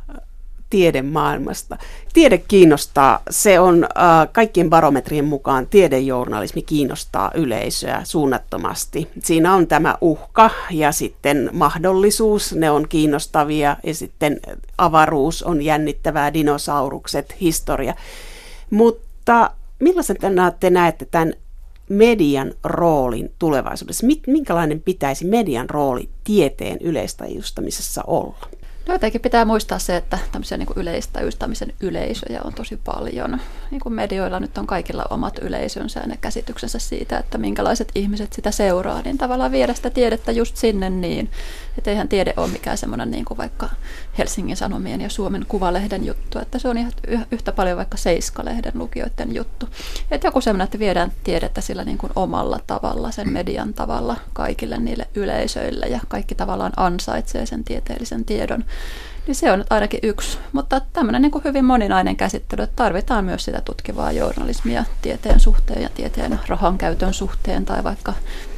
tiedemaailmasta. Tiede kiinnostaa, se on äh, kaikkien barometrien mukaan tiedejournalismi kiinnostaa yleisöä suunnattomasti. Siinä on tämä uhka ja sitten mahdollisuus, ne on kiinnostavia ja sitten avaruus on jännittävää, dinosaurukset, historia. Mutta millaisena te näette tämän median roolin tulevaisuudessa? Minkälainen pitäisi median rooli tieteen yleistäjustamisessa olla? No jotenkin pitää muistaa se, että tämmöisiä niin yleistäjustamisen yleisöjä on tosi paljon. Niin kuin medioilla nyt on kaikilla omat yleisönsä ja ne käsityksensä siitä, että minkälaiset ihmiset sitä seuraa, niin tavallaan viedä sitä tiedettä just sinne niin, että eihän tiede ole mikään semmoinen niin kuin vaikka Helsingin Sanomien ja Suomen Kuvalehden juttu, että se on ihan yhtä paljon vaikka Seiska-lehden lukijoiden juttu. Että joku semmoinen, että viedään tiedettä sillä niin kuin omalla tavalla, sen median tavalla kaikille niille yleisöille ja kaikki tavallaan ansaitsee sen tieteellisen tiedon. Niin se on ainakin yksi, mutta tämmöinen niin hyvin moninainen käsittely, että tarvitaan myös sitä tutkivaa journalismia tieteen suhteen ja tieteen rahan käytön suhteen tai vaikka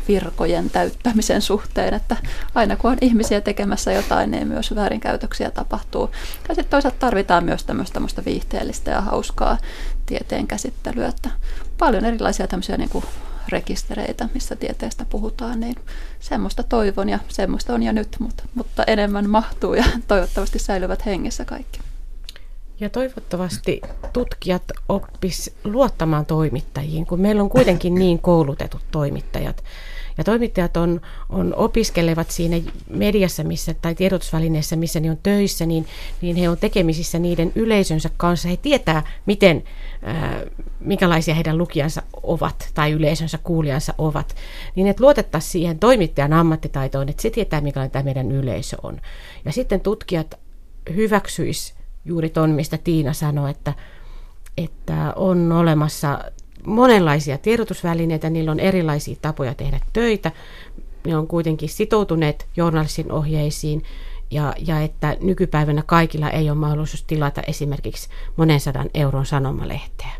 virkojen täyttämisen suhteen, että aina kun on ihmisiä tekemässä jotain, niin myös väärinkäytöksiä tapahtuu. Ja sitten toisaalta tarvitaan myös tämmöistä viihteellistä ja hauskaa tieteen käsittelyä, että paljon erilaisia tämmöisiä niin kuin rekistereitä, missä tieteestä puhutaan, niin semmoista toivon ja semmoista on jo nyt, mutta, mutta enemmän mahtuu ja toivottavasti säilyvät hengissä kaikki. Ja toivottavasti tutkijat oppis luottamaan toimittajiin, kun meillä on kuitenkin niin koulutetut toimittajat. Ja toimittajat on, on opiskelevat siinä mediassa missä, tai tiedotusvälineessä, missä ne on töissä, niin, niin he on tekemisissä niiden yleisönsä kanssa. He tietää, miten, minkälaisia heidän lukijansa ovat tai yleisönsä kuulijansa ovat. Niin että luotettaisiin siihen toimittajan ammattitaitoon, että se tietää, minkälainen tämä meidän yleisö on. Ja sitten tutkijat hyväksyis juuri ton, mistä Tiina sanoi, että, että on olemassa monenlaisia tiedotusvälineitä, niillä on erilaisia tapoja tehdä töitä, ne on kuitenkin sitoutuneet journalistin ohjeisiin ja, ja että nykypäivänä kaikilla ei ole mahdollisuus tilata esimerkiksi monen sadan euron sanomalehteä.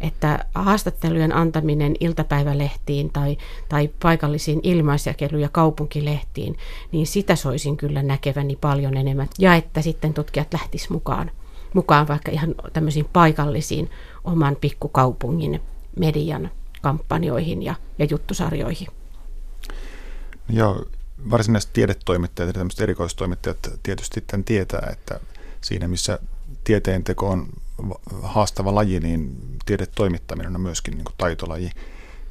Että haastattelujen antaminen iltapäivälehtiin tai, tai paikallisiin ilmaisjakelu- ja kaupunkilehtiin, niin sitä soisin kyllä näkeväni paljon enemmän. Ja että sitten tutkijat lähtis mukaan, mukaan vaikka ihan tämmöisiin paikallisiin oman pikkukaupungin median kampanjoihin ja, ja juttusarjoihin. Joo, varsinaiset tiedetoimittajat ja tämmöiset erikoistoimittajat tietysti tämän tietää, että siinä missä tieteen teko on haastava laji, niin tiedetoimittaminen on myöskin niin kuin taitolaji.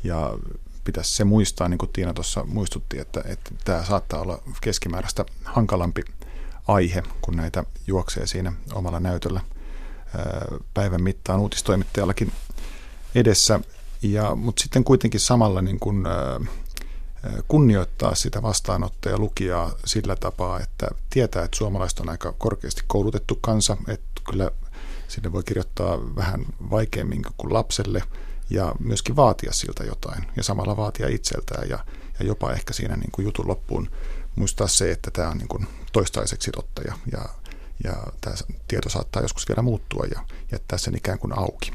Ja pitäisi se muistaa, niin kuin Tiina tuossa muistutti, että, että tämä saattaa olla keskimääräistä hankalampi aihe, kun näitä juoksee siinä omalla näytöllä päivän mittaan uutistoimittajallakin edessä. Ja, mutta sitten kuitenkin samalla niin kuin, kunnioittaa sitä vastaanottaja lukijaa sillä tapaa, että tietää, että suomalaiset on aika korkeasti koulutettu kansa, että kyllä sinne voi kirjoittaa vähän vaikeammin kuin lapselle ja myöskin vaatia siltä jotain ja samalla vaatia itseltään ja, ja jopa ehkä siinä niin kuin jutun loppuun muistaa se, että tämä on niin kuin toistaiseksi totta ja, ja, ja tämä tieto saattaa joskus vielä muuttua ja jättää sen ikään kuin auki.